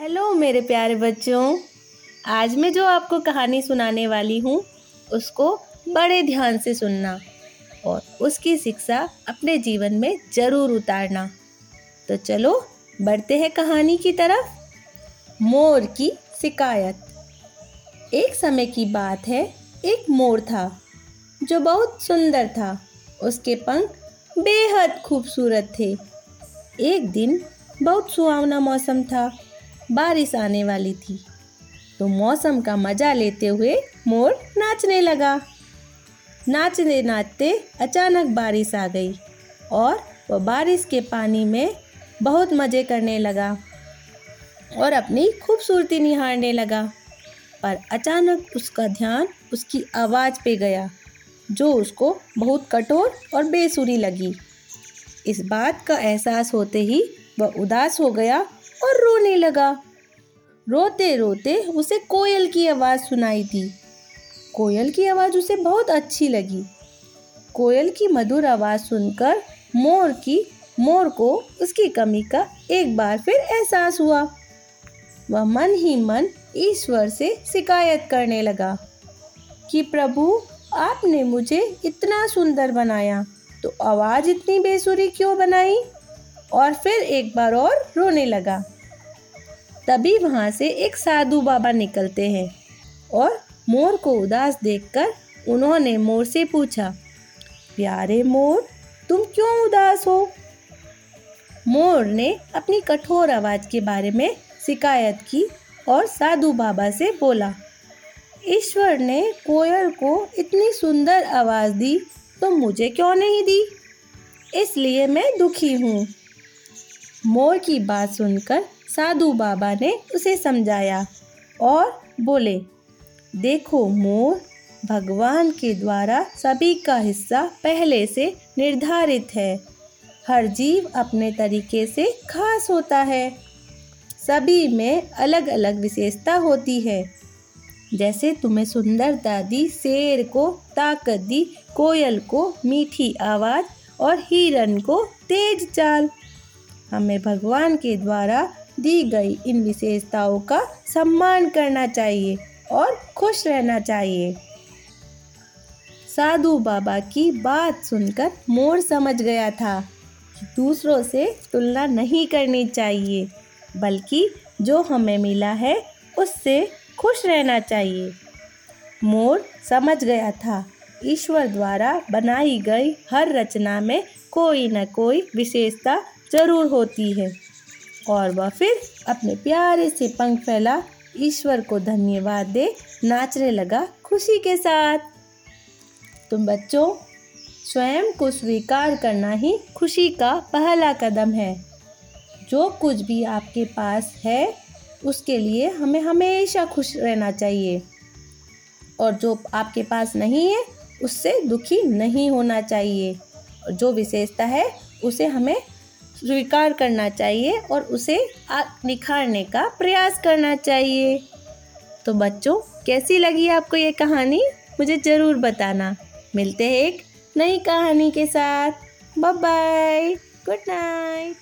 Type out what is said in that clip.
Hello मेरे प्यारे बच्चों। आज मैं जो आपको कहानी सुनाने वाली हूँ, उसको बड़े ध्यान से सुनना और उसकी शिक्षा अपने जीवन में ज़रूर उतारना। तो चलो, बढ़ते हैं कहानी की तरफ़। मोर की शिकायत। एक समय की बात है, एक मोर था, जो बहुत सुंदर था। उसके पंख बेहद खूबसूरत थे। एक दिन बहुत सुहावना मौसम था। बारिश आने वाली थी। तो मौसम का मज़ा लेते हुए मोर नाचने लगा। नाचते नाचते अचानक बारिश आ गई और वह बारिश के पानी में बहुत मज़े करने लगा और अपनी खूबसूरती निहारने लगा। पर अचानक उसका ध्यान उसकी आवाज़ पे गया, जो उसको बहुत कठोर और बेसुरी लगी। इस बात का एहसास होते ही वह उदास हो गया और रोने लगा। रोते रोते उसे कोयल की आवाज़ सुनाई थी कोयल की आवाज़ उसे बहुत अच्छी लगी। कोयल की मधुर आवाज़ सुनकर मोर की, मोर को उसकी कमी का एक बार फिर एहसास हुआ। वह मन ही मन ईश्वर से शिकायत करने लगा कि, प्रभु, आपने मुझे इतना सुंदर बनाया तो आवाज़ इतनी बेसुरी क्यों बनाई? और फिर एक बार और रोने लगा। तभी वहाँ से एक साधु बाबा निकलते हैं और मोर को उदास देखकर उन्होंने मोर से पूछा, प्यारे मोर, तुम क्यों उदास हो? मोर ने अपनी कठोर आवाज़ के बारे में शिकायत की और साधु बाबा से बोला, ईश्वर ने कोयल को इतनी सुंदर आवाज़ दी तो मुझे क्यों नहीं दी? इसलिए मैं दुखी हूँ। मोर की बात सुनकर साधु बाबा ने उसे समझाया और बोले, देखो मोर, भगवान के द्वारा सभी का हिस्सा पहले से निर्धारित है। हर जीव अपने तरीके से खास होता है। सभी में अलग अलग विशेषता होती है। जैसे तुम्हें सुंदरता दी शेर को ताकत दी, कोयल को मीठी आवाज़ और हिरन को तेज चाल। हमें भगवान के द्वारा दी गई इन विशेषताओं का सम्मान करना चाहिए और खुश रहना चाहिए। साधु बाबा की बात सुनकर मोर समझ गया था कि दूसरों से तुलना नहीं करनी चाहिए, बल्कि जो हमें मिला है उससे खुश रहना चाहिए। मोर समझ गया था, ईश्वर द्वारा बनाई गई हर रचना में कोई न कोई विशेषता ज़रूर होती है। और वह फिर अपने प्यारे से पंख फैला ईश्वर को धन्यवाद दे नाचने लगा खुशी के साथ। तुम बच्चों, स्वयं को स्वीकार करना ही खुशी का पहला कदम है। जो कुछ भी आपके पास है, उसके लिए हमें हमेशा खुश रहना चाहिए। और जो आपके पास नहीं है, उससे दुखी नहीं होना चाहिए। और जो विशेषता है, उसे हमें स्वीकार करना चाहिए और उसे निखारने का प्रयास करना चाहिए। तो बच्चों, कैसी लगी आपको ये कहानी? मुझे ज़रूर बताना। मिलते हैं एक नई कहानी के साथ। Bye bye good night